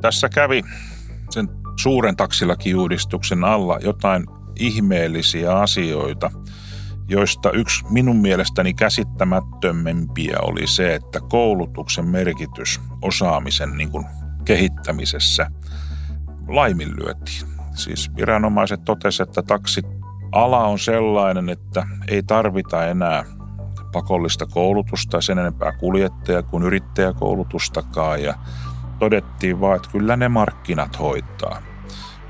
Tässä kävi sen suuren taksilakiuudistuksen alla jotain ihmeellisiä asioita, joista yksi minun mielestäni käsittämättömempiä oli se, että koulutuksen merkitys osaamisen niin kuin kehittämisessä laiminlyötiin. Siis viranomaiset totesivat, että taksit ala on sellainen, että ei tarvita enää pakollista koulutusta, sen enempää kuljettaja kuin yrittäjäkoulutustakaan ja todettiin vaan, että kyllä ne markkinat hoitaa.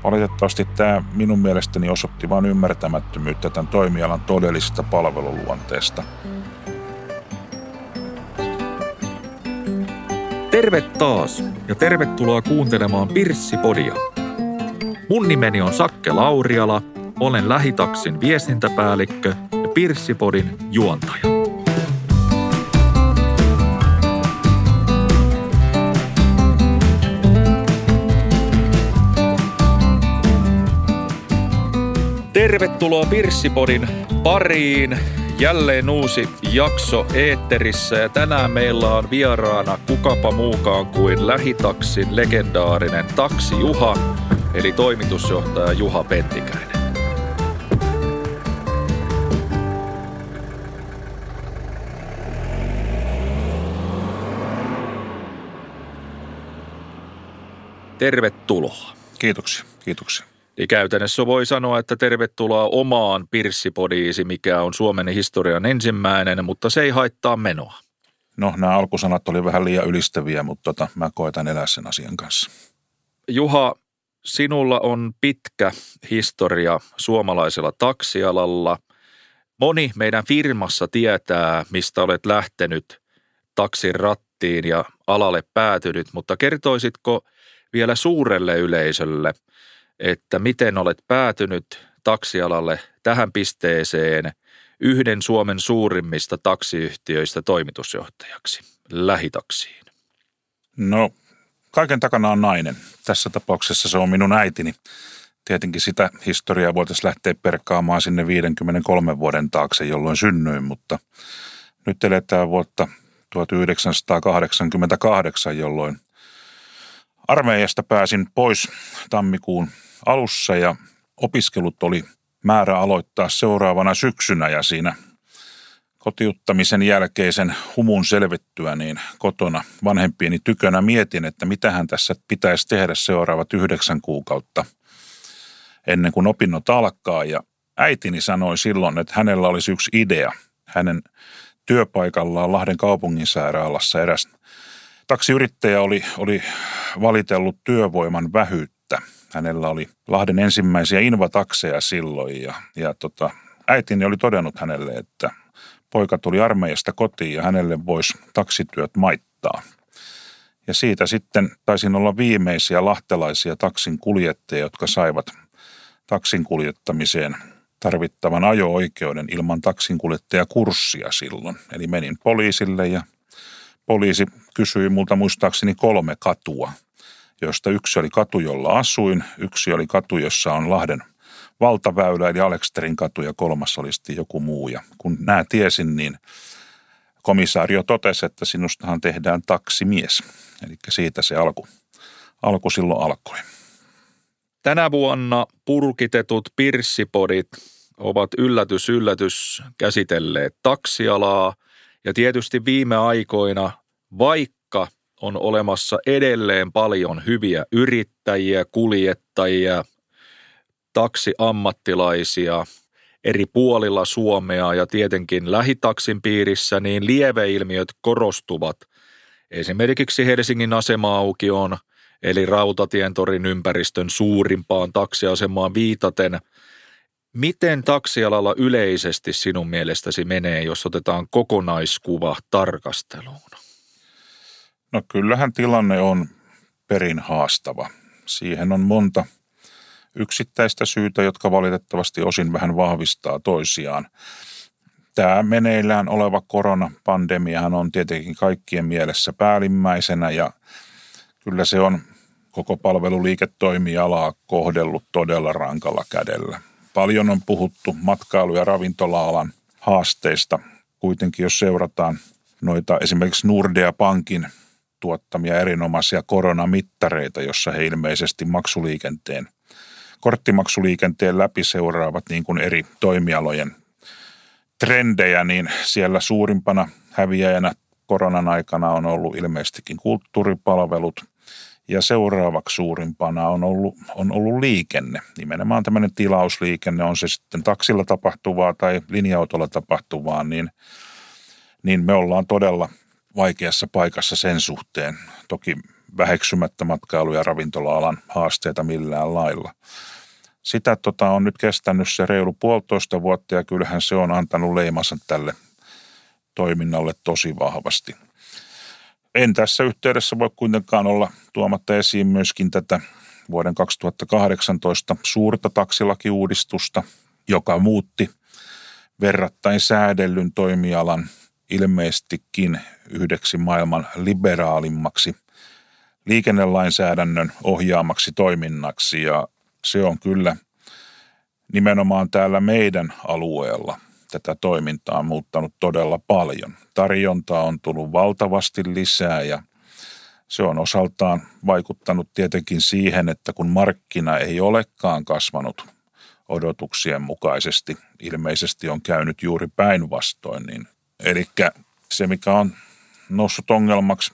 Valitettavasti tämä minun mielestäni osoitti vain ymmärtämättömyyttä tämän toimialan todellisesta palveluluonteesta. Terve taas ja tervetuloa kuuntelemaan Pirssipodia. Mun nimeni on Sakke Lauriala, olen Lähitaksin viestintäpäällikkö ja Pirssipodin juontaja. Tervetuloa Pirssipodin pariin. Jälleen uusi jakso eetterissä ja tänään meillä on vieraana kukapa muukaan kuin Lähitaksin legendaarinen Taksi Juha, eli toimitusjohtaja Juha Pentikäinen. Tervetuloa. Kiitoksia, kiitoksia. Eli käytännössä voi sanoa, että tervetuloa omaan pirssipodiisi, mikä on Suomen historian ensimmäinen, mutta se ei haittaa menoa. No, nämä alkusanat oli vähän liian ylistäviä, mutta tota, mä koitan elää sen asian kanssa. Juha, sinulla on pitkä historia suomalaisella taksialalla. Moni meidän firmassa tietää, mistä olet lähtenyt taksin rattiin ja alalle päätynyt, mutta kertoisitko vielä suurelle yleisölle – että miten olet päätynyt taksialalle tähän pisteeseen yhden Suomen suurimmista taksiyhtiöistä toimitusjohtajaksi, lähitaksiin? No, kaiken takana on nainen. Tässä tapauksessa se on minun äitini. Tietenkin sitä historiaa voitaisiin lähteä perkaamaan sinne 53 vuoden taakse, jolloin synnyin, mutta nyt eletään vuotta 1988, jolloin armeijasta pääsin pois tammikuun alussa ja opiskelut oli määrä aloittaa seuraavana syksynä ja siinä kotiuttamisen jälkeisen humun selvittyä niin kotona vanhempieni tykönä mietin, että mitähän tässä pitäisi tehdä seuraavat yhdeksän kuukautta ennen kuin opinnot alkaa ja äitini sanoi silloin, että hänellä olisi yksi idea. Hänen työpaikallaan Lahden kaupungin sairaalassa eräs taksiyrittäjä oli, oli valitellut työvoiman vähyyttä Hänellä oli Lahden ensimmäisiä invatakseja silloin ja, ja tota, äitini oli todennut hänelle, että poika tuli armeijasta kotiin ja hänelle voisi taksityöt maittaa. Ja siitä sitten taisin olla viimeisiä lahtelaisia taksin kuljettajia, jotka saivat taksin kuljettamiseen tarvittavan ajo-oikeuden ilman taksinkuljettajakurssia silloin. Eli menin poliisille ja poliisi kysyi multa muistaakseni kolme katua – joista yksi oli katu, jolla asuin, yksi oli katu, jossa on Lahden valtaväylä, eli Aleksterin katu, ja kolmas oli sitten joku muu. Ja kun nämä tiesin, niin komisaario totesi, että sinustahan tehdään taksimies. Eli siitä se alku, alku silloin alkoi. Tänä vuonna purkitetut pirssipodit ovat yllätys yllätys käsitelleet taksialaa ja tietysti viime aikoina, vaikka on olemassa edelleen paljon hyviä yrittäjiä, kuljettajia, taksiammattilaisia eri puolilla Suomea ja tietenkin lähitaksin piirissä, niin lieveilmiöt korostuvat. Esimerkiksi Helsingin asema-aukioon, eli Rautatientorin ympäristön suurimpaan taksiasemaan viitaten. Miten taksialalla yleisesti sinun mielestäsi menee, jos otetaan kokonaiskuva tarkasteluun? No kyllähän tilanne on perin haastava. Siihen on monta yksittäistä syytä, jotka valitettavasti osin vähän vahvistaa toisiaan. Tämä meneillään oleva koronapandemiahan on tietenkin kaikkien mielessä päällimmäisenä ja kyllä se on koko palveluliiketoimialaa kohdellut todella rankalla kädellä. Paljon on puhuttu matkailu- ja ravintola-alan haasteista. Kuitenkin jos seurataan noita esimerkiksi Nordea Pankin tuottamia erinomaisia koronamittareita, jossa he ilmeisesti maksuliikenteen, korttimaksuliikenteen läpi seuraavat niin kuin eri toimialojen trendejä, niin siellä suurimpana häviäjänä koronan aikana on ollut ilmeisestikin kulttuuripalvelut ja seuraavaksi suurimpana on ollut, on ollut liikenne. Nimenomaan tämmöinen tilausliikenne, on se sitten taksilla tapahtuvaa tai linja-autolla tapahtuvaa, niin, niin me ollaan todella vaikeassa paikassa sen suhteen. Toki väheksymättä matkailu- ja ravintola-alan haasteita millään lailla. Sitä tota, on nyt kestänyt se reilu puolitoista vuotta ja kyllähän se on antanut leimansa tälle toiminnalle tosi vahvasti. En tässä yhteydessä voi kuitenkaan olla tuomatta esiin myöskin tätä vuoden 2018 suurta taksilakiuudistusta, joka muutti verrattain säädellyn toimialan ilmeisestikin yhdeksi maailman liberaalimmaksi liikennelainsäädännön ohjaamaksi toiminnaksi. Ja se on kyllä nimenomaan täällä meidän alueella tätä toimintaa muuttanut todella paljon. Tarjontaa on tullut valtavasti lisää ja se on osaltaan vaikuttanut tietenkin siihen, että kun markkina ei olekaan kasvanut odotuksien mukaisesti, ilmeisesti on käynyt juuri päinvastoin. Niin, eli se, mikä on noussut ongelmaksi,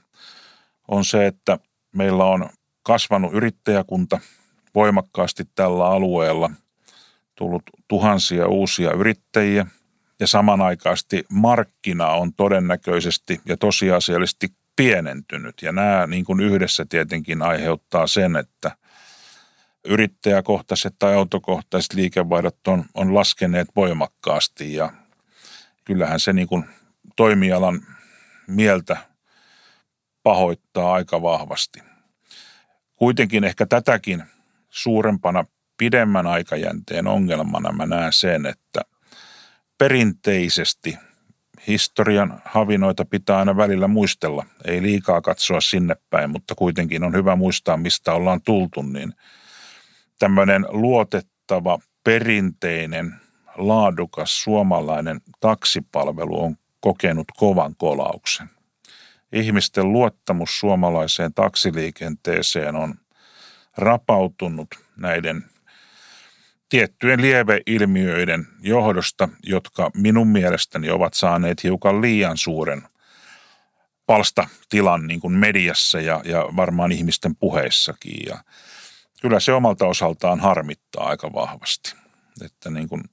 on se, että meillä on kasvanut yrittäjäkunta voimakkaasti tällä alueella, tullut tuhansia uusia yrittäjiä – ja samanaikaisesti markkina on todennäköisesti ja tosiasiallisesti pienentynyt. Ja nämä niin kuin yhdessä tietenkin aiheuttaa sen, että yrittäjäkohtaiset tai autokohtaiset liikevaihdot on, on laskeneet voimakkaasti ja kyllähän se niin kuin toimialan mieltä pahoittaa aika vahvasti. Kuitenkin ehkä tätäkin suurempana pidemmän aikajänteen ongelmana mä näen sen, että – perinteisesti historian havinoita pitää aina välillä muistella. Ei liikaa katsoa sinne päin, mutta kuitenkin on hyvä muistaa, mistä ollaan tultu, niin tämmöinen luotettava, perinteinen, laadukas suomalainen taksipalvelu on kokenut kovan kolauksen. Ihmisten luottamus suomalaiseen taksiliikenteeseen on rapautunut näiden tiettyjen lieveilmiöiden johdosta, jotka minun mielestäni ovat saaneet hiukan liian suuren palstatilan niin kuin mediassa ja, ja varmaan ihmisten puheissakin. Ja kyllä se omalta osaltaan harmittaa aika vahvasti. Että niin kuin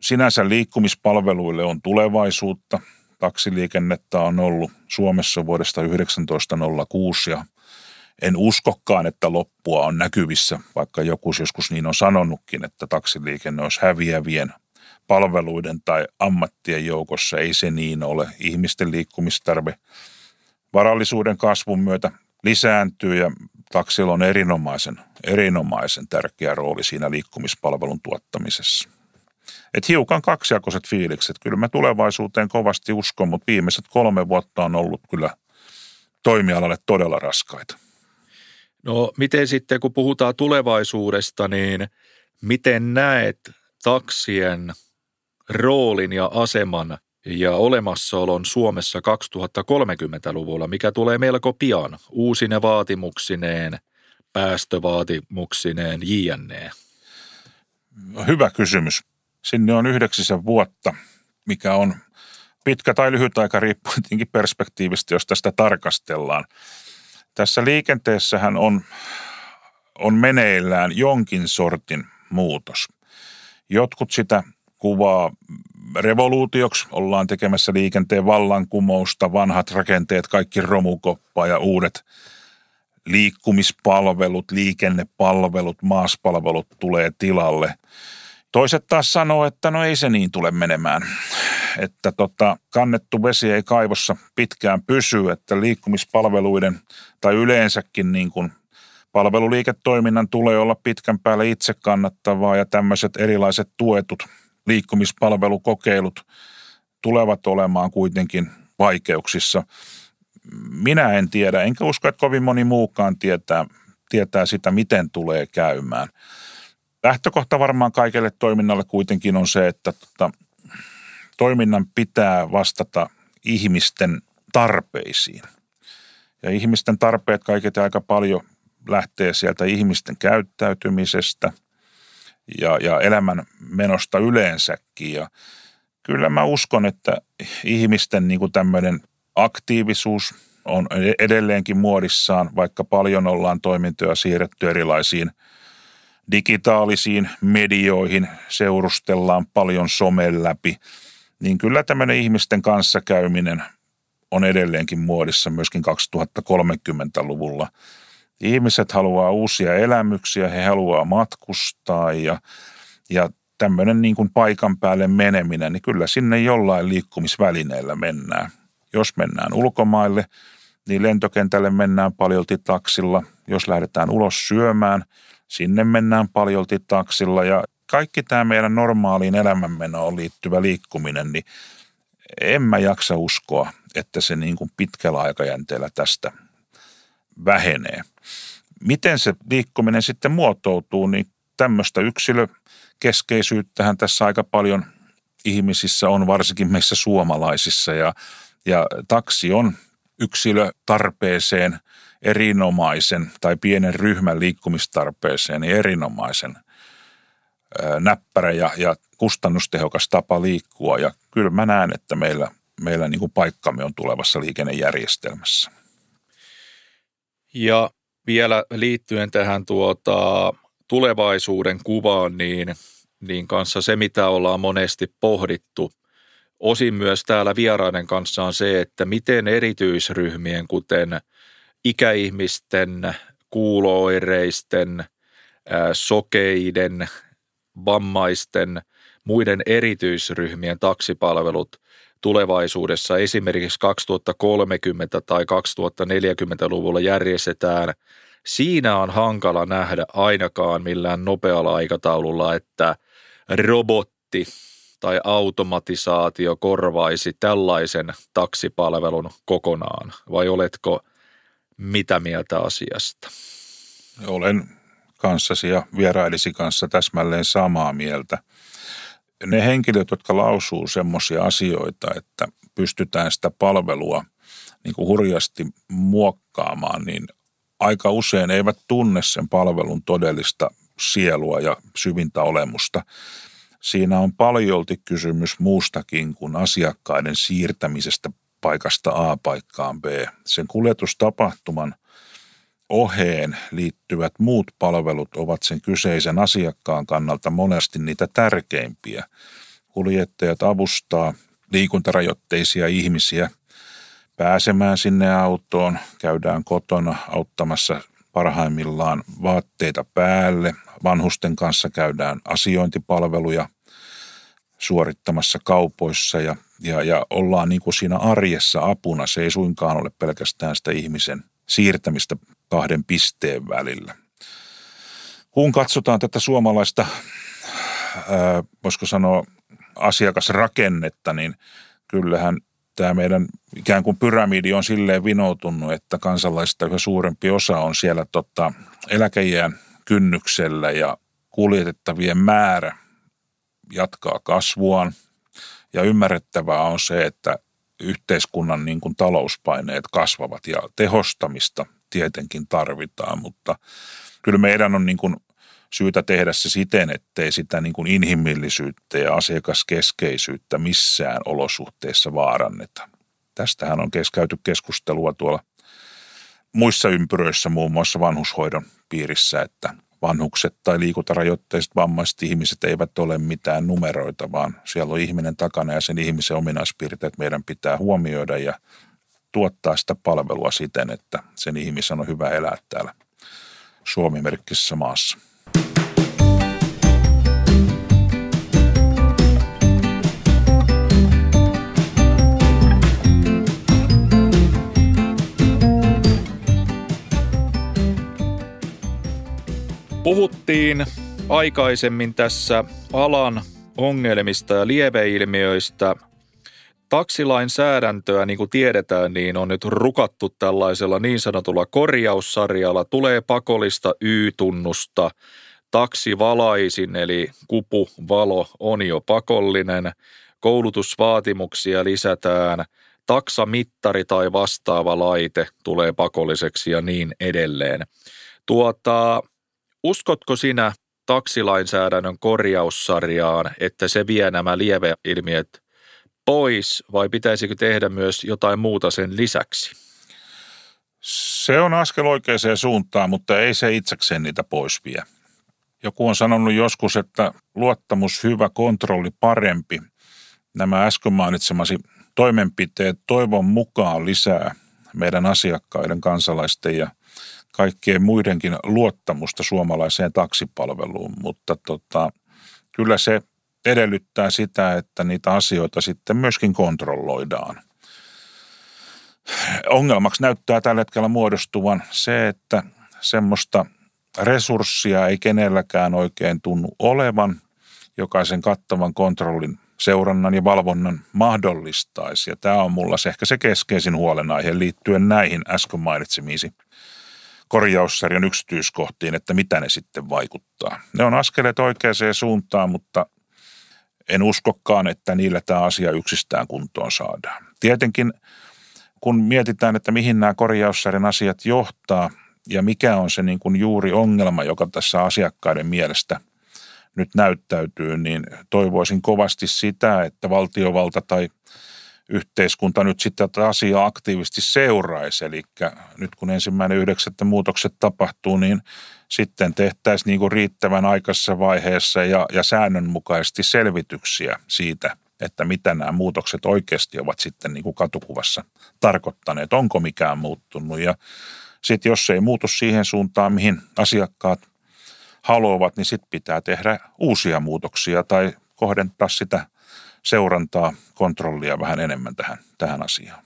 sinänsä liikkumispalveluille on tulevaisuutta. Taksiliikennettä on ollut Suomessa vuodesta 1906 ja en uskokaan, että loppua on näkyvissä, vaikka joku joskus niin on sanonutkin, että taksiliikenne olisi häviävien palveluiden tai ammattien joukossa. Ei se niin ole. Ihmisten liikkumistarve varallisuuden kasvun myötä lisääntyy ja taksilla on erinomaisen, erinomaisen tärkeä rooli siinä liikkumispalvelun tuottamisessa. Et hiukan kaksijakoiset fiilikset. Kyllä mä tulevaisuuteen kovasti uskon, mutta viimeiset kolme vuotta on ollut kyllä toimialalle todella raskaita. No miten sitten, kun puhutaan tulevaisuudesta, niin miten näet taksien roolin ja aseman ja olemassaolon Suomessa 2030-luvulla, mikä tulee melko pian uusine vaatimuksineen, päästövaatimuksineen, jne? Hyvä kysymys. Sinne on yhdeksisen vuotta, mikä on pitkä tai lyhyt aika riippuen perspektiivistä, jos tästä tarkastellaan. Tässä liikenteessähän on, on meneillään jonkin sortin muutos. Jotkut sitä kuvaa revoluutioksi, ollaan tekemässä liikenteen vallankumousta, vanhat rakenteet, kaikki romukoppa ja uudet liikkumispalvelut, liikennepalvelut, maaspalvelut tulee tilalle. Toiset taas sanoo, että no ei se niin tule menemään että tota, kannettu vesi ei kaivossa pitkään pysy, että liikkumispalveluiden tai yleensäkin niin kuin palveluliiketoiminnan tulee olla pitkän päälle itse kannattavaa ja tämmöiset erilaiset tuetut liikkumispalvelukokeilut tulevat olemaan kuitenkin vaikeuksissa. Minä en tiedä, enkä usko, että kovin moni muukaan tietää, tietää sitä, miten tulee käymään. Lähtökohta varmaan kaikelle toiminnalle kuitenkin on se, että tota, toiminnan pitää vastata ihmisten tarpeisiin. Ja ihmisten tarpeet kaiket aika paljon lähtee sieltä ihmisten käyttäytymisestä ja, ja elämän menosta yleensäkin. Ja kyllä mä uskon, että ihmisten niin kuin tämmöinen aktiivisuus on edelleenkin muodissaan, vaikka paljon ollaan toimintoja siirretty erilaisiin digitaalisiin medioihin, seurustellaan paljon somen läpi, niin kyllä tämmöinen ihmisten kanssakäyminen on edelleenkin muodissa myöskin 2030-luvulla. Ihmiset haluaa uusia elämyksiä, he haluaa matkustaa ja, ja tämmöinen niin kuin paikan päälle meneminen, niin kyllä sinne jollain liikkumisvälineellä mennään. Jos mennään ulkomaille, niin lentokentälle mennään paljolti taksilla. Jos lähdetään ulos syömään, sinne mennään paljolti taksilla ja kaikki tämä meidän normaaliin elämänmenoon liittyvä liikkuminen, niin en mä jaksa uskoa, että se niin kuin pitkällä aikajänteellä tästä vähenee. Miten se liikkuminen sitten muotoutuu, niin tämmöistä yksilökeskeisyyttähän tässä aika paljon ihmisissä on, varsinkin meissä suomalaisissa. Ja, ja taksi on yksilötarpeeseen erinomaisen tai pienen ryhmän liikkumistarpeeseen niin erinomaisen näppärä ja, ja kustannustehokas tapa liikkua. Ja kyllä mä näen, että meillä, meillä niin kuin paikkamme on tulevassa liikennejärjestelmässä. Ja vielä liittyen tähän tuota, tulevaisuuden kuvaan, niin, niin kanssa se, mitä ollaan monesti pohdittu, osin myös täällä vieraiden kanssa on se, että miten erityisryhmien, kuten ikäihmisten, kuulooireisten, sokeiden, vammaisten, muiden erityisryhmien taksipalvelut tulevaisuudessa. Esimerkiksi 2030 tai 2040-luvulla järjestetään, siinä on hankala nähdä ainakaan millään nopealla aikataululla, että robotti tai automatisaatio korvaisi tällaisen taksipalvelun kokonaan, vai oletko mitä mieltä asiasta? Olen kanssasi ja vierailisi kanssa täsmälleen samaa mieltä. Ne henkilöt, jotka lausuu semmoisia asioita, että pystytään sitä palvelua niin kuin hurjasti muokkaamaan, niin aika usein eivät tunne sen palvelun todellista sielua ja syvintä olemusta. Siinä on paljolti kysymys muustakin kuin asiakkaiden siirtämisestä paikasta A paikkaan B. Sen kuljetustapahtuman oheen liittyvät muut palvelut ovat sen kyseisen asiakkaan kannalta monesti niitä tärkeimpiä. Kuljettajat avustaa liikuntarajoitteisia ihmisiä pääsemään sinne autoon, käydään kotona auttamassa parhaimmillaan vaatteita päälle, vanhusten kanssa käydään asiointipalveluja suorittamassa kaupoissa ja, ja, ja ollaan niin kuin siinä arjessa apuna. Se ei suinkaan ole pelkästään sitä ihmisen siirtämistä kahden pisteen välillä. Kun katsotaan tätä suomalaista, ää, voisiko sanoa, asiakasrakennetta, niin kyllähän tämä meidän ikään kuin pyramidi on silleen vinoutunut, että kansalaisista yhä suurempi osa on siellä tota, eläkeijän kynnyksellä ja kuljetettavien määrä jatkaa kasvuaan. Ja ymmärrettävää on se, että yhteiskunnan niin kuin talouspaineet kasvavat ja tehostamista tietenkin tarvitaan, mutta kyllä meidän on niin kuin syytä tehdä se siten, ettei sitä niin kuin inhimillisyyttä ja asiakaskeskeisyyttä missään olosuhteissa vaaranneta. Tästähän on käyty keskustelua tuolla muissa ympyröissä, muun muassa vanhushoidon piirissä, että vanhukset tai liikuntarajoitteiset vammaiset ihmiset eivät ole mitään numeroita, vaan siellä on ihminen takana ja sen ihmisen ominaispiirteet meidän pitää huomioida ja tuottaa sitä palvelua siten, että sen ihmisen on hyvä elää täällä Suomi-merkkisessä maassa. Puhuttiin aikaisemmin tässä alan ongelmista ja lieveilmiöistä. Taksilainsäädäntöä, niin kuin tiedetään, niin on nyt rukattu tällaisella niin sanotulla korjaussarjalla. Tulee pakollista Y-tunnusta. Taksivalaisin eli kupuvalo on jo pakollinen. Koulutusvaatimuksia lisätään. taksamittari tai vastaava laite tulee pakolliseksi ja niin edelleen. Tuota, uskotko sinä taksilainsäädännön korjaussarjaan, että se vie nämä lieveilmiöt pois vai pitäisikö tehdä myös jotain muuta sen lisäksi? Se on askel oikeaan suuntaan, mutta ei se itsekseen niitä pois vie. Joku on sanonut joskus, että luottamus hyvä, kontrolli parempi. Nämä äsken mainitsemasi toimenpiteet toivon mukaan lisää meidän asiakkaiden, kansalaisten ja kaikkien muidenkin luottamusta suomalaiseen taksipalveluun, mutta tota, kyllä se edellyttää sitä, että niitä asioita sitten myöskin kontrolloidaan. Ongelmaksi näyttää tällä hetkellä muodostuvan se, että semmoista resurssia ei kenelläkään oikein tunnu olevan, jokaisen kattavan kontrollin seurannan ja valvonnan mahdollistaisi. Ja tämä on mulla se ehkä se keskeisin huolenaihe liittyen näihin äsken mainitsemiisi korjaussarjan yksityiskohtiin, että mitä ne sitten vaikuttaa. Ne on askeleet oikeaan suuntaan, mutta en uskokaan, että niillä tämä asia yksistään kuntoon saadaan. Tietenkin kun mietitään, että mihin nämä korjaussarjan asiat johtaa ja mikä on se niin kuin juuri ongelma, joka tässä asiakkaiden mielestä nyt näyttäytyy, niin toivoisin kovasti sitä, että valtiovalta tai yhteiskunta nyt sitten tätä asiaa aktiivisesti seuraisi. Eli nyt kun ensimmäinen yhdeksättä muutokset tapahtuu, niin sitten tehtäisiin niin kuin riittävän aikaisessa vaiheessa ja, ja säännönmukaisesti selvityksiä siitä, että mitä nämä muutokset oikeasti ovat sitten niin kuin katukuvassa tarkoittaneet, onko mikään muuttunut. Ja sitten jos ei muutu siihen suuntaan, mihin asiakkaat haluavat, niin sitten pitää tehdä uusia muutoksia tai kohdentaa sitä seurantaa, kontrollia vähän enemmän tähän, tähän asiaan.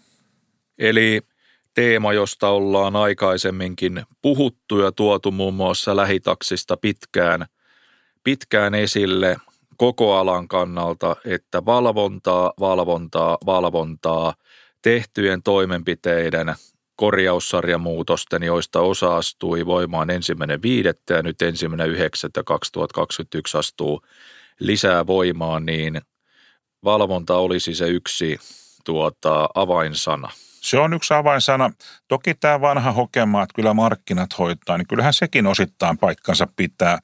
Eli teema, josta ollaan aikaisemminkin puhuttu ja tuotu muun muassa lähitaksista pitkään, pitkään esille koko alan kannalta, että valvontaa, valvontaa, valvontaa tehtyjen toimenpiteiden korjaussarjamuutosten, joista osa astui voimaan ensimmäinen viidettä ja nyt ensimmäinen yhdeksättä 2021 astuu lisää voimaan, niin valvonta olisi se yksi tuota, avainsana. Se on yksi avainsana. Toki tämä vanha hokema, että kyllä markkinat hoitaa, niin kyllähän sekin osittain paikkansa pitää.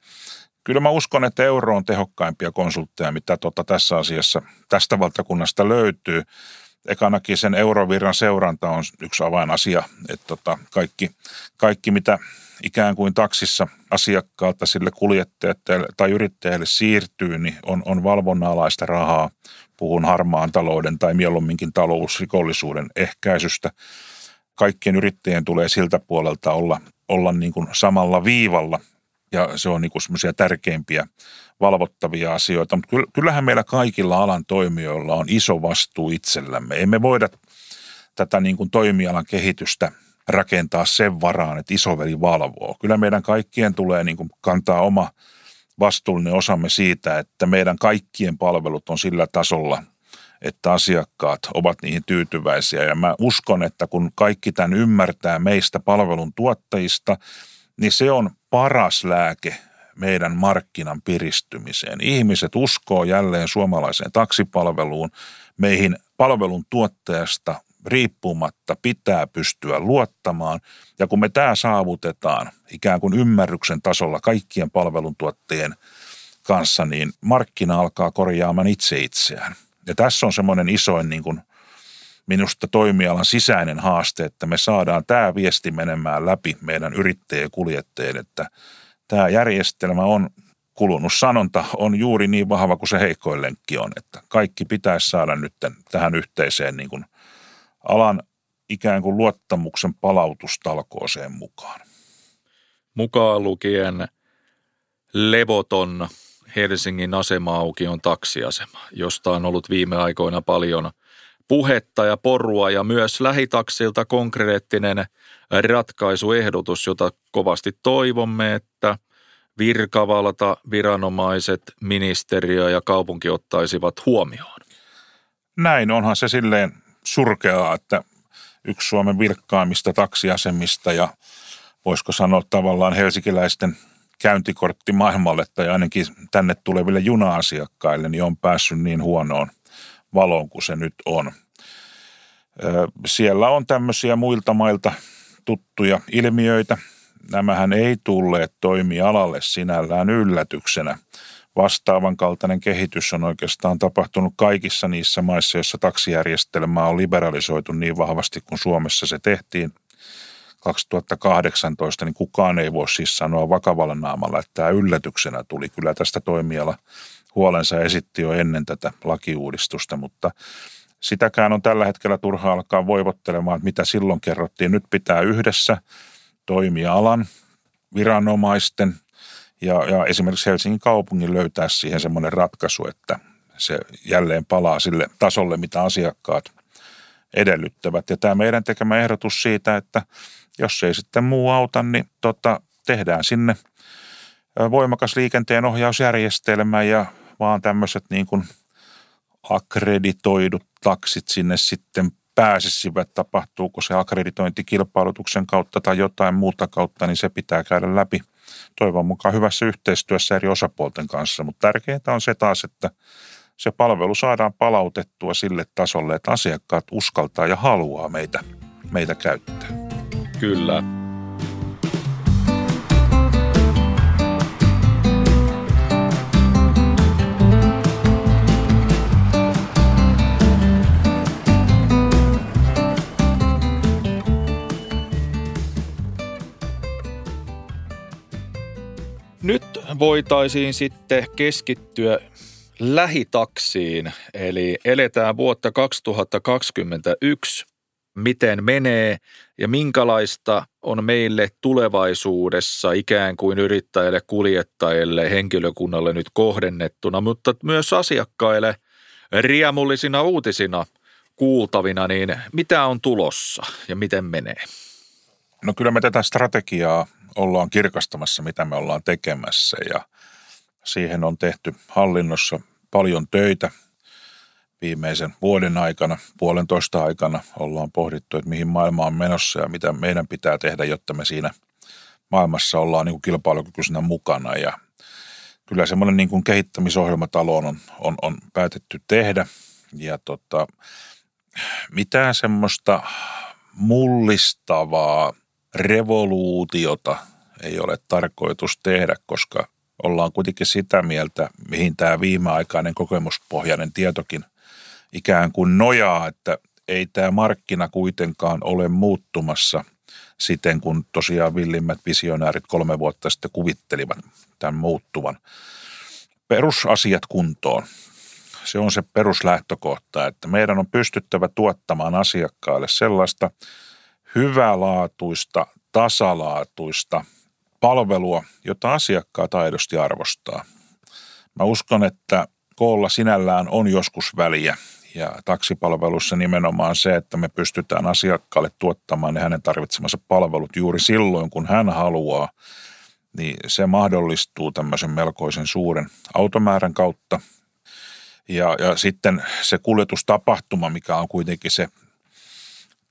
Kyllä mä uskon, että euro on tehokkaimpia konsultteja, mitä tuota tässä asiassa tästä valtakunnasta löytyy. Ekanakin sen eurovirran seuranta on yksi avainasia, että tota kaikki, kaikki, mitä ikään kuin taksissa asiakkaalta sille kuljettajalle tai yrittäjälle siirtyy, niin on, on valvonnalaista rahaa. Puhun harmaan talouden tai mieluumminkin talousrikollisuuden ehkäisystä. Kaikkien yrittäjien tulee siltä puolelta olla, olla niin kuin samalla viivalla ja se on niin semmoisia tärkeimpiä valvottavia asioita. Mutta kyllähän meillä kaikilla alan toimijoilla on iso vastuu itsellämme. Emme voida tätä niin kuin toimialan kehitystä rakentaa sen varaan, että isoveli valvoo. Kyllä meidän kaikkien tulee niin kuin kantaa oma vastuullinen osamme siitä, että meidän kaikkien palvelut on sillä tasolla, että asiakkaat ovat niihin tyytyväisiä. Ja mä uskon, että kun kaikki tämän ymmärtää meistä palvelun tuottajista, niin se on paras lääke meidän markkinan piristymiseen. Ihmiset uskoo jälleen suomalaiseen taksipalveluun. Meihin palvelun tuottajasta riippumatta pitää pystyä luottamaan. Ja kun me tämä saavutetaan ikään kuin ymmärryksen tasolla kaikkien palveluntuottajien kanssa, niin markkina alkaa korjaamaan itse itseään. Ja tässä on semmoinen isoin niin kuin minusta toimialan sisäinen haaste, että me saadaan tämä viesti menemään läpi meidän yrittäjien kuljettajien, että tämä järjestelmä on kulunut sanonta on juuri niin vahva kuin se heikkoin lenkki on, että kaikki pitäisi saada nyt tähän yhteiseen niin kuin alan ikään kuin luottamuksen palautustalkooseen mukaan. Mukaan lukien levoton Helsingin asema-auki on taksiasema, josta on ollut viime aikoina paljon puhetta ja porua ja myös lähitaksilta konkreettinen ratkaisuehdotus, jota kovasti toivomme, että virkavalta, viranomaiset, ministeriö ja kaupunki ottaisivat huomioon. Näin onhan se silleen surkeaa, että yksi Suomen vilkkaimmista taksiasemista ja voisiko sanoa tavallaan helsikiläisten käyntikortti maailmalle tai ainakin tänne tuleville juna-asiakkaille, niin on päässyt niin huonoon valoon kuin se nyt on. Siellä on tämmöisiä muilta mailta tuttuja ilmiöitä. Nämähän ei tulleet toimialalle sinällään yllätyksenä. Vastaavan kaltainen kehitys on oikeastaan tapahtunut kaikissa niissä maissa, joissa taksijärjestelmää on liberalisoitu niin vahvasti kuin Suomessa se tehtiin 2018, niin kukaan ei voi siis sanoa vakavalla naamalla, että tämä yllätyksenä tuli. Kyllä tästä toimiala huolensa esitti jo ennen tätä lakiuudistusta, mutta sitäkään on tällä hetkellä turha alkaa voivottelemaan, että mitä silloin kerrottiin. Nyt pitää yhdessä toimialan, viranomaisten ja, ja esimerkiksi Helsingin kaupungin löytää siihen semmoinen ratkaisu, että se jälleen palaa sille tasolle, mitä asiakkaat edellyttävät. Ja tämä meidän tekemä ehdotus siitä, että jos ei sitten muu auta, niin tota, tehdään sinne voimakas liikenteen ohjausjärjestelmä ja vaan tämmöiset niin kuin akkreditoidut taksit sinne sitten pääsisivät, tapahtuuko se akkreditointi kilpailutuksen kautta tai jotain muuta kautta, niin se pitää käydä läpi toivon mukaan hyvässä yhteistyössä eri osapuolten kanssa. Mutta tärkeintä on se taas, että se palvelu saadaan palautettua sille tasolle, että asiakkaat uskaltaa ja haluaa meitä, meitä käyttää. Kyllä. Nyt voitaisiin sitten keskittyä lähitaksiin, eli eletään vuotta 2021, miten menee ja minkälaista on meille tulevaisuudessa ikään kuin yrittäjille, kuljettajille, henkilökunnalle nyt kohdennettuna, mutta myös asiakkaille riemullisina uutisina kuultavina, niin mitä on tulossa ja miten menee? No kyllä me tätä strategiaa ollaan kirkastamassa, mitä me ollaan tekemässä. Ja siihen on tehty hallinnossa paljon töitä. Viimeisen vuoden aikana, puolentoista aikana ollaan pohdittu, että mihin maailma on menossa ja mitä meidän pitää tehdä, jotta me siinä maailmassa ollaan niin kuin kilpailukykyisenä mukana. Ja kyllä semmoinen niin kehittämisohjelmataloon on, on, on päätetty tehdä. Ja tota, mitään semmoista mullistavaa revoluutiota ei ole tarkoitus tehdä, koska ollaan kuitenkin sitä mieltä, mihin tämä viimeaikainen kokemuspohjainen tietokin ikään kuin nojaa, että ei tämä markkina kuitenkaan ole muuttumassa siten, kun tosiaan villimmät visionäärit kolme vuotta sitten kuvittelivat tämän muuttuvan. Perusasiat kuntoon. Se on se peruslähtökohta, että meidän on pystyttävä tuottamaan asiakkaalle sellaista hyvälaatuista, tasalaatuista palvelua, jota asiakkaat aidosti arvostaa. Mä uskon, että koolla sinällään on joskus väliä ja taksipalvelussa nimenomaan se, että me pystytään asiakkaalle tuottamaan ne hänen tarvitsemansa palvelut juuri silloin, kun hän haluaa, niin se mahdollistuu tämmöisen melkoisen suuren automäärän kautta. Ja, ja sitten se kuljetustapahtuma, mikä on kuitenkin se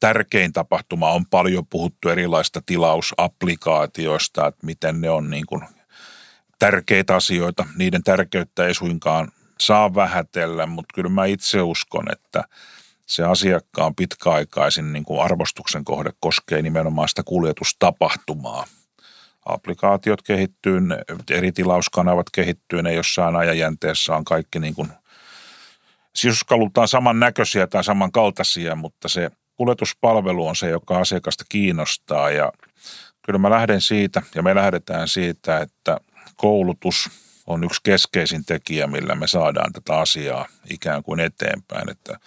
tärkein tapahtuma on paljon puhuttu erilaista tilausapplikaatioista, että miten ne on niin kuin tärkeitä asioita. Niiden tärkeyttä ei suinkaan saa vähätellä, mutta kyllä mä itse uskon, että se asiakkaan pitkäaikaisin niin kuin arvostuksen kohde koskee nimenomaan sitä kuljetustapahtumaa. Applikaatiot kehittyy, eri tilauskanavat kehittyy, ne jossain ajanjänteessä on kaikki niin kuin, siis saman näköisiä tai samankaltaisia, mutta se kuljetuspalvelu on se, joka asiakasta kiinnostaa. Ja kyllä mä lähden siitä ja me lähdetään siitä, että koulutus on yksi keskeisin tekijä, millä me saadaan tätä asiaa ikään kuin eteenpäin, että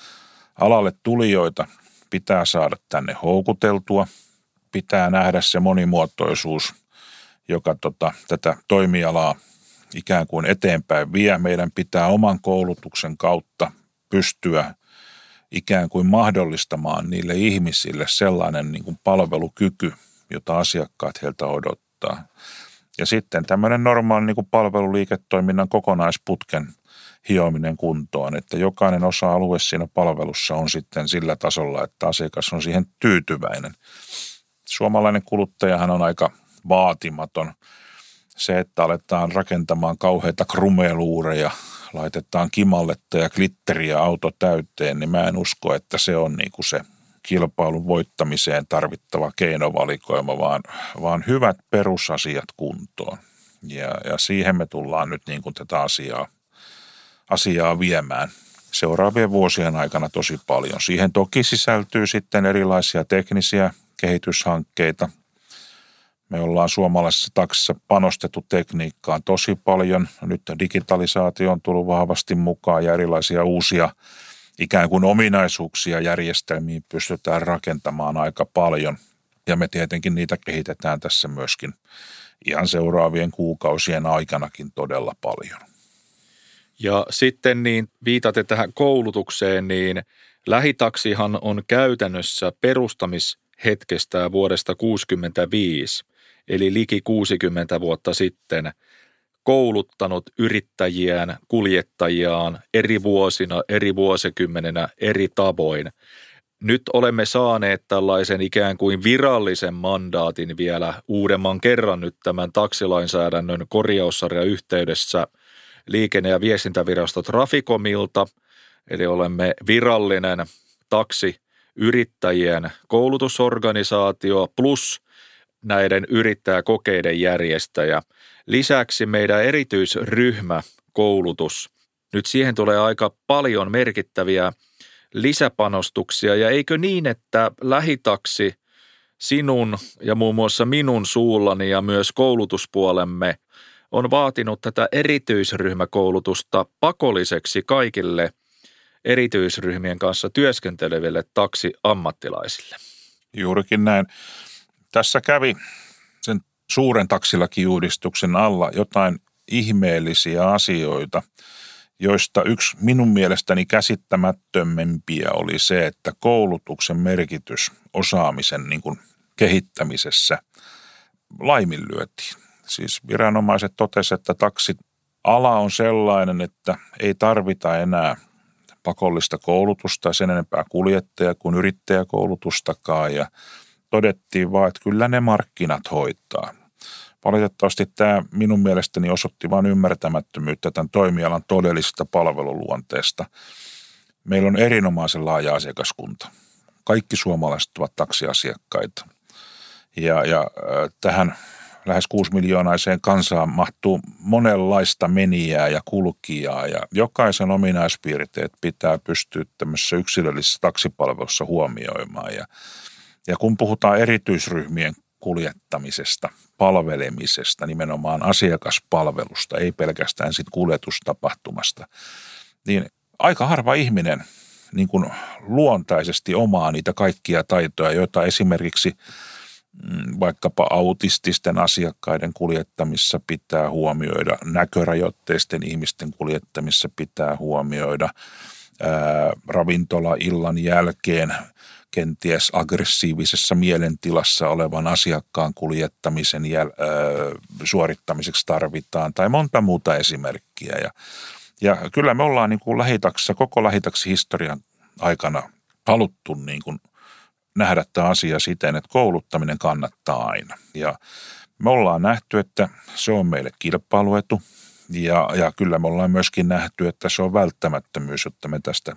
alalle tulijoita pitää saada tänne houkuteltua, pitää nähdä se monimuotoisuus, joka tota, tätä toimialaa ikään kuin eteenpäin vie. Meidän pitää oman koulutuksen kautta pystyä ikään kuin mahdollistamaan niille ihmisille sellainen niin kuin palvelukyky, jota asiakkaat heiltä odottaa. Ja sitten tämmöinen normaali niin kuin palveluliiketoiminnan kokonaisputken hiominen kuntoon, että jokainen osa-alue siinä palvelussa on sitten sillä tasolla, että asiakas on siihen tyytyväinen. Suomalainen kuluttajahan on aika vaatimaton. Se, että aletaan rakentamaan kauheita krumeluureja laitetaan kimalletta ja glitteriä auto täyteen, niin mä en usko, että se on niin kuin se kilpailun voittamiseen tarvittava keinovalikoima, vaan, vaan hyvät perusasiat kuntoon. Ja, ja siihen me tullaan nyt niin kuin tätä asiaa, asiaa viemään seuraavien vuosien aikana tosi paljon. Siihen toki sisältyy sitten erilaisia teknisiä kehityshankkeita. Me ollaan suomalaisessa taksissa panostettu tekniikkaan tosi paljon. Nyt digitalisaatio on tullut vahvasti mukaan ja erilaisia uusia ikään kuin ominaisuuksia järjestelmiin pystytään rakentamaan aika paljon. Ja me tietenkin niitä kehitetään tässä myöskin ihan seuraavien kuukausien aikanakin todella paljon. Ja sitten niin viitaten tähän koulutukseen, niin lähitaksihan on käytännössä perustamishetkestä vuodesta 1965, eli liki 60 vuotta sitten, kouluttanut yrittäjiään, kuljettajiaan eri vuosina, eri vuosikymmenenä, eri tavoin. Nyt olemme saaneet tällaisen ikään kuin virallisen mandaatin vielä uudemman kerran nyt tämän taksilainsäädännön korjaussarjan yhteydessä – liikenne- ja viestintävirasto Trafikomilta, eli olemme virallinen taksiyrittäjien koulutusorganisaatio plus näiden yrittäjäkokeiden järjestäjä. Lisäksi meidän erityisryhmä koulutus. Nyt siihen tulee aika paljon merkittäviä lisäpanostuksia ja eikö niin, että lähitaksi sinun ja muun muassa minun suullani ja myös koulutuspuolemme on vaatinut tätä erityisryhmäkoulutusta pakolliseksi kaikille erityisryhmien kanssa työskenteleville taksiammattilaisille. Juurikin näin. Tässä kävi sen suuren taksilakiuudistuksen alla jotain ihmeellisiä asioita, joista yksi minun mielestäni käsittämättömempiä oli se, että koulutuksen merkitys osaamisen niin kuin kehittämisessä laiminlyötiin. Siis viranomaiset totesivat, että taksiala on sellainen, että ei tarvita enää pakollista koulutusta, sen enempää kuljettaja kuin yrittäjäkoulutustakaan ja todettiin vaan, että kyllä ne markkinat hoitaa. Valitettavasti tämä minun mielestäni osoitti vain ymmärtämättömyyttä tämän toimialan todellisesta palveluluonteesta. Meillä on erinomaisen laaja asiakaskunta. Kaikki suomalaiset ovat taksiasiakkaita. Ja, ja äh, tähän lähes 6 miljoonaiseen kansaan mahtuu monenlaista menijää ja kulkijaa ja jokaisen ominaispiirteet pitää pystyä tämmöisessä yksilöllisessä taksipalvelussa huomioimaan. Ja, ja kun puhutaan erityisryhmien kuljettamisesta, palvelemisesta, nimenomaan asiakaspalvelusta, ei pelkästään sit kuljetustapahtumasta, niin aika harva ihminen niin kuin luontaisesti omaa niitä kaikkia taitoja, joita esimerkiksi – Mm, vaikkapa autististen asiakkaiden kuljettamissa pitää huomioida, näkörajoitteisten ihmisten kuljettamissa pitää huomioida, ää, ravintola illan jälkeen kenties aggressiivisessa mielentilassa olevan asiakkaan kuljettamisen jäl- ää, suorittamiseksi tarvitaan tai monta muuta esimerkkiä. Ja, ja kyllä me ollaan niin kuin lähitaksissa, koko lähitaksi historian aikana haluttu niin kuin – nähdä tämä asia siten, että kouluttaminen kannattaa aina. Ja me ollaan nähty, että se on meille kilpailuetu ja, ja kyllä me ollaan myöskin nähty, että se on välttämättömyys, jotta me tästä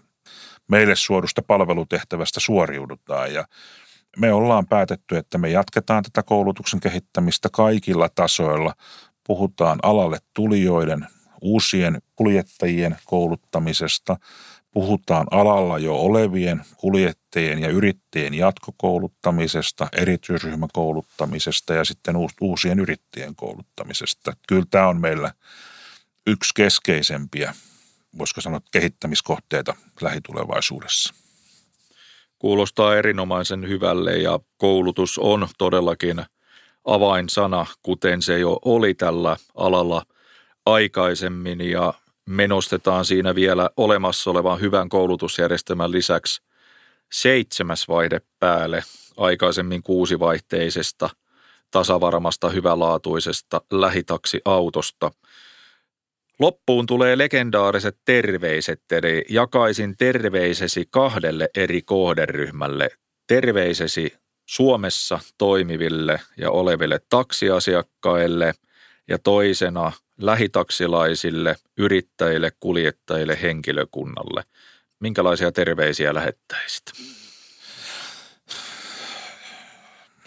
meille suorusta palvelutehtävästä suoriudutaan. Ja me ollaan päätetty, että me jatketaan tätä koulutuksen kehittämistä kaikilla tasoilla. Puhutaan alalle tulijoiden, uusien kuljettajien kouluttamisesta – Puhutaan alalla jo olevien kuljettajien ja yrittäjien jatkokouluttamisesta, erityisryhmäkouluttamisesta ja sitten uusien yrittäjien kouluttamisesta. Kyllä tämä on meillä yksi keskeisempiä, voisiko sanoa, kehittämiskohteita lähitulevaisuudessa. Kuulostaa erinomaisen hyvälle ja koulutus on todellakin avainsana, kuten se jo oli tällä alalla aikaisemmin ja me nostetaan siinä vielä olemassa olevan hyvän koulutusjärjestelmän lisäksi seitsemäs vaihde päälle aikaisemmin kuusivaihteisesta, tasavarmasta, hyvälaatuisesta lähitaksiautosta. Loppuun tulee legendaariset terveiset, eli jakaisin terveisesi kahdelle eri kohderyhmälle. Terveisesi Suomessa toimiville ja oleville taksiasiakkaille ja toisena lähitaksilaisille, yrittäjille, kuljettajille, henkilökunnalle. Minkälaisia terveisiä lähettäisit?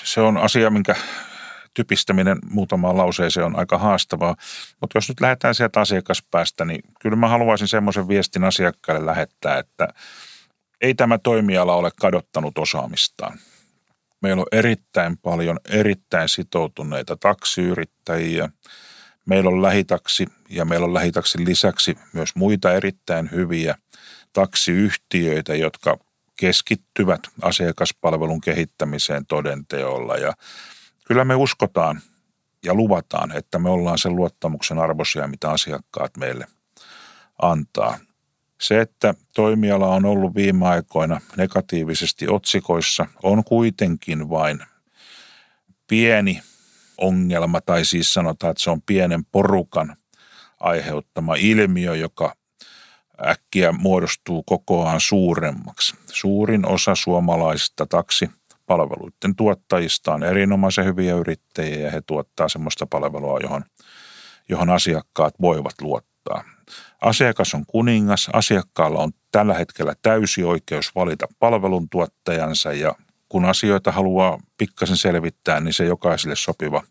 se on asia, minkä typistäminen muutamaan lauseeseen on aika haastavaa. Mutta jos nyt lähdetään sieltä asiakaspäästä, niin kyllä mä haluaisin semmoisen viestin asiakkaille lähettää, että ei tämä toimiala ole kadottanut osaamistaan. Meillä on erittäin paljon erittäin sitoutuneita taksiyrittäjiä. Meillä on lähitaksi ja meillä on lähitaksin lisäksi myös muita erittäin hyviä taksiyhtiöitä, jotka keskittyvät asiakaspalvelun kehittämiseen todenteolla. Ja kyllä me uskotaan ja luvataan, että me ollaan sen luottamuksen arvoisia, mitä asiakkaat meille antaa. Se, että toimiala on ollut viime aikoina negatiivisesti otsikoissa, on kuitenkin vain pieni ongelma, tai siis sanotaan, että se on pienen porukan aiheuttama ilmiö, joka äkkiä muodostuu kokoaan suuremmaksi. Suurin osa suomalaisista taksipalveluiden tuottajista on erinomaisen hyviä yrittäjiä ja he tuottaa sellaista palvelua, johon, johon asiakkaat voivat luottaa. Asiakas on kuningas, asiakkaalla on tällä hetkellä täysi oikeus valita palveluntuottajansa ja kun asioita haluaa pikkasen selvittää, niin se jokaiselle sopiva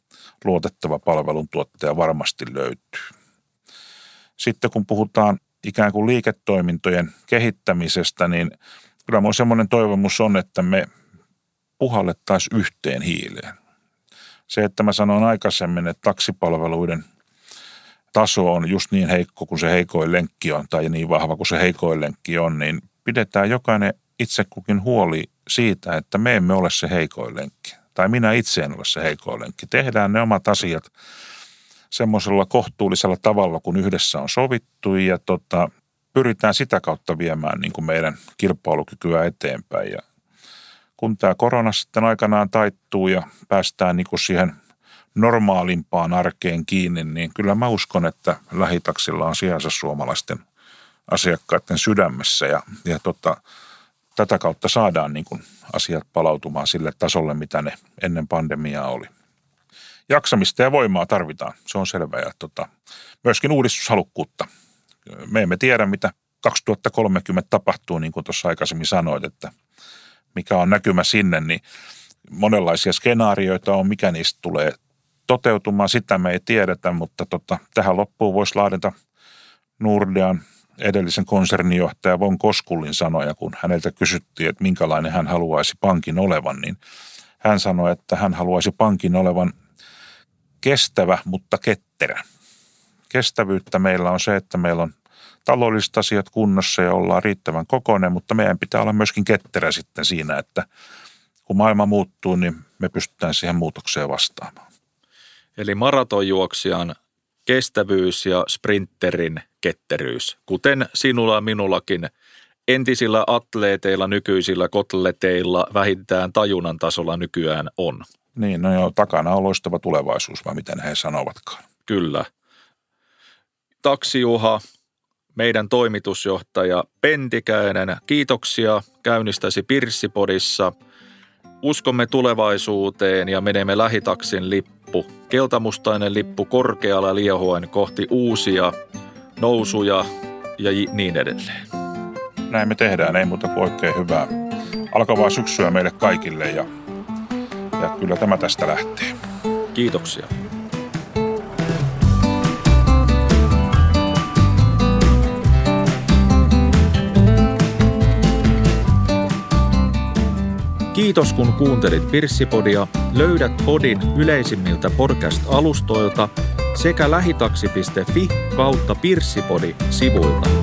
luotettava palveluntuottaja varmasti löytyy. Sitten kun puhutaan ikään kuin liiketoimintojen kehittämisestä, niin kyllä mun semmoinen toivomus on, että me puhallettaisiin yhteen hiileen. Se, että mä sanoin aikaisemmin, että taksipalveluiden taso on just niin heikko kuin se heikoin lenkki on, tai niin vahva kuin se heikoin lenkki on, niin pidetään jokainen itse kukin huoli siitä, että me emme ole se heikoin lenkki. Tai minä itse en ole se heikoin lenkki. Tehdään ne omat asiat semmoisella kohtuullisella tavalla, kun yhdessä on sovittu ja tota, pyritään sitä kautta viemään niin kuin meidän kilpailukykyä eteenpäin. Ja kun tämä korona sitten aikanaan taittuu ja päästään niin kuin siihen normaalimpaan arkeen kiinni, niin kyllä mä uskon, että lähitaksilla on sijansa suomalaisten asiakkaiden sydämessä ja, ja tota, tätä kautta saadaan niin kuin asiat palautumaan sille tasolle, mitä ne ennen pandemiaa oli jaksamista ja voimaa tarvitaan, se on selvä. Ja tota, myöskin uudistushalukkuutta. Me emme tiedä, mitä 2030 tapahtuu, niin kuin tuossa aikaisemmin sanoit, että mikä on näkymä sinne, niin monenlaisia skenaarioita on, mikä niistä tulee toteutumaan, sitä me ei tiedetä, mutta tota, tähän loppuun voisi laadita Nordean edellisen konsernijohtaja Von Koskullin sanoja, kun häneltä kysyttiin, että minkälainen hän haluaisi pankin olevan, niin hän sanoi, että hän haluaisi pankin olevan kestävä, mutta ketterä. Kestävyyttä meillä on se, että meillä on taloudelliset asiat kunnossa ja ollaan riittävän kokoinen, mutta meidän pitää olla myöskin ketterä sitten siinä, että kun maailma muuttuu, niin me pystytään siihen muutokseen vastaamaan. Eli maratonjuoksijan kestävyys ja sprinterin ketteryys, kuten sinulla ja minullakin entisillä atleeteilla, nykyisillä kotleteilla vähintään tajunnan tasolla nykyään on. Niin, no joo, takana on loistava tulevaisuus, vai miten he sanovatkaan. Kyllä. Taksijuha, meidän toimitusjohtaja Pentikäinen, kiitoksia käynnistäsi Pirssipodissa. Uskomme tulevaisuuteen ja menemme lähitaksin lippu, keltamustainen lippu korkealla liehuen kohti uusia nousuja ja niin edelleen. Näin me tehdään, ei muuta kuin oikein hyvää alkavaa syksyä meille kaikille ja ja kyllä tämä tästä lähtee. Kiitoksia. Kiitos kun kuuntelit Pirssipodia. Löydät podin yleisimmiltä podcast-alustoilta sekä lähitaksi.fi kautta Pirssipodi sivuilta.